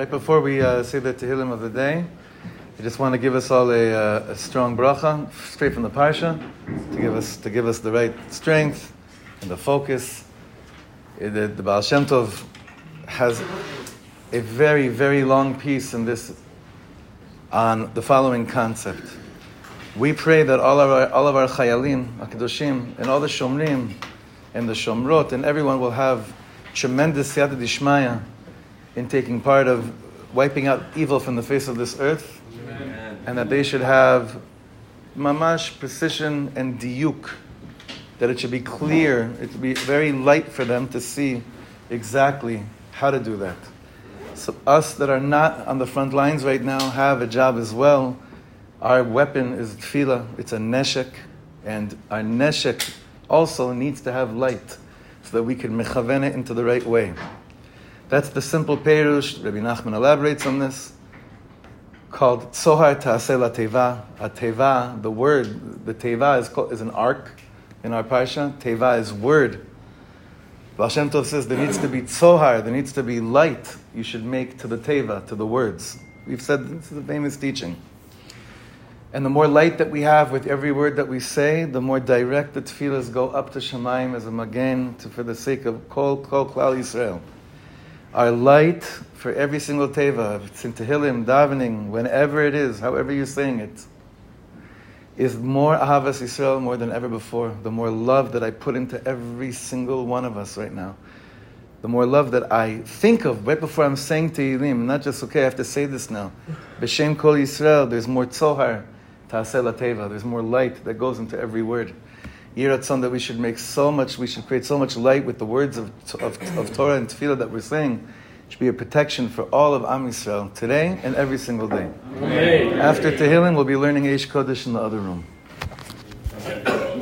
right before we uh, say the Tehillim of the day, I just want to give us all a, uh, a strong bracha straight from the parsha to give us to give us the right strength and the focus. Uh, the, the Baal Shem Tov has a very very long piece in this on the following concept. We pray that all of our all of our chayalim, akadoshim, and all the shomrim and the shomrot and everyone will have tremendous siyata dishmaya in taking part of wiping out evil from the face of this earth, Amen. and that they should have mamash precision and diuk, that it should be clear, it should be very light for them to see exactly how to do that. So us that are not on the front lines right now have a job as well. Our weapon is tefillah. It's a neshek, and our neshek also needs to have light so that we can mechaven it into the right way. That's the simple perush. Rabbi Nachman elaborates on this, called Tzohar Taaseh La Teva. A Teva, the word, the Teva is, called, is an ark in our parsha. Teva is word. Baal Tov says there needs to be Tzohar, there needs to be light you should make to the Teva, to the words. We've said this is a famous teaching. And the more light that we have with every word that we say, the more direct the tefillahs go up to Shemaim as a magen to, for the sake of Kol Kol Klal Yisrael. Our light for every single teva, if it's in Tehillim, davening, whenever it is, however you're saying it, is more Ahavas Yisrael more than ever before. The more love that I put into every single one of us right now. The more love that I think of right before I'm saying Tehillim, not just, okay, I have to say this now. B'Shem Kol Yisrael, there's more Tzohar Ta'aseh Teva. There's more light that goes into every word. Yiratzon that we should make so much, we should create so much light with the words of, of, of Torah and Tefillah that we're saying. It should be a protection for all of Am Yisrael today and every single day. Amen. After Tehillim, we'll be learning Eish Kodesh in the other room.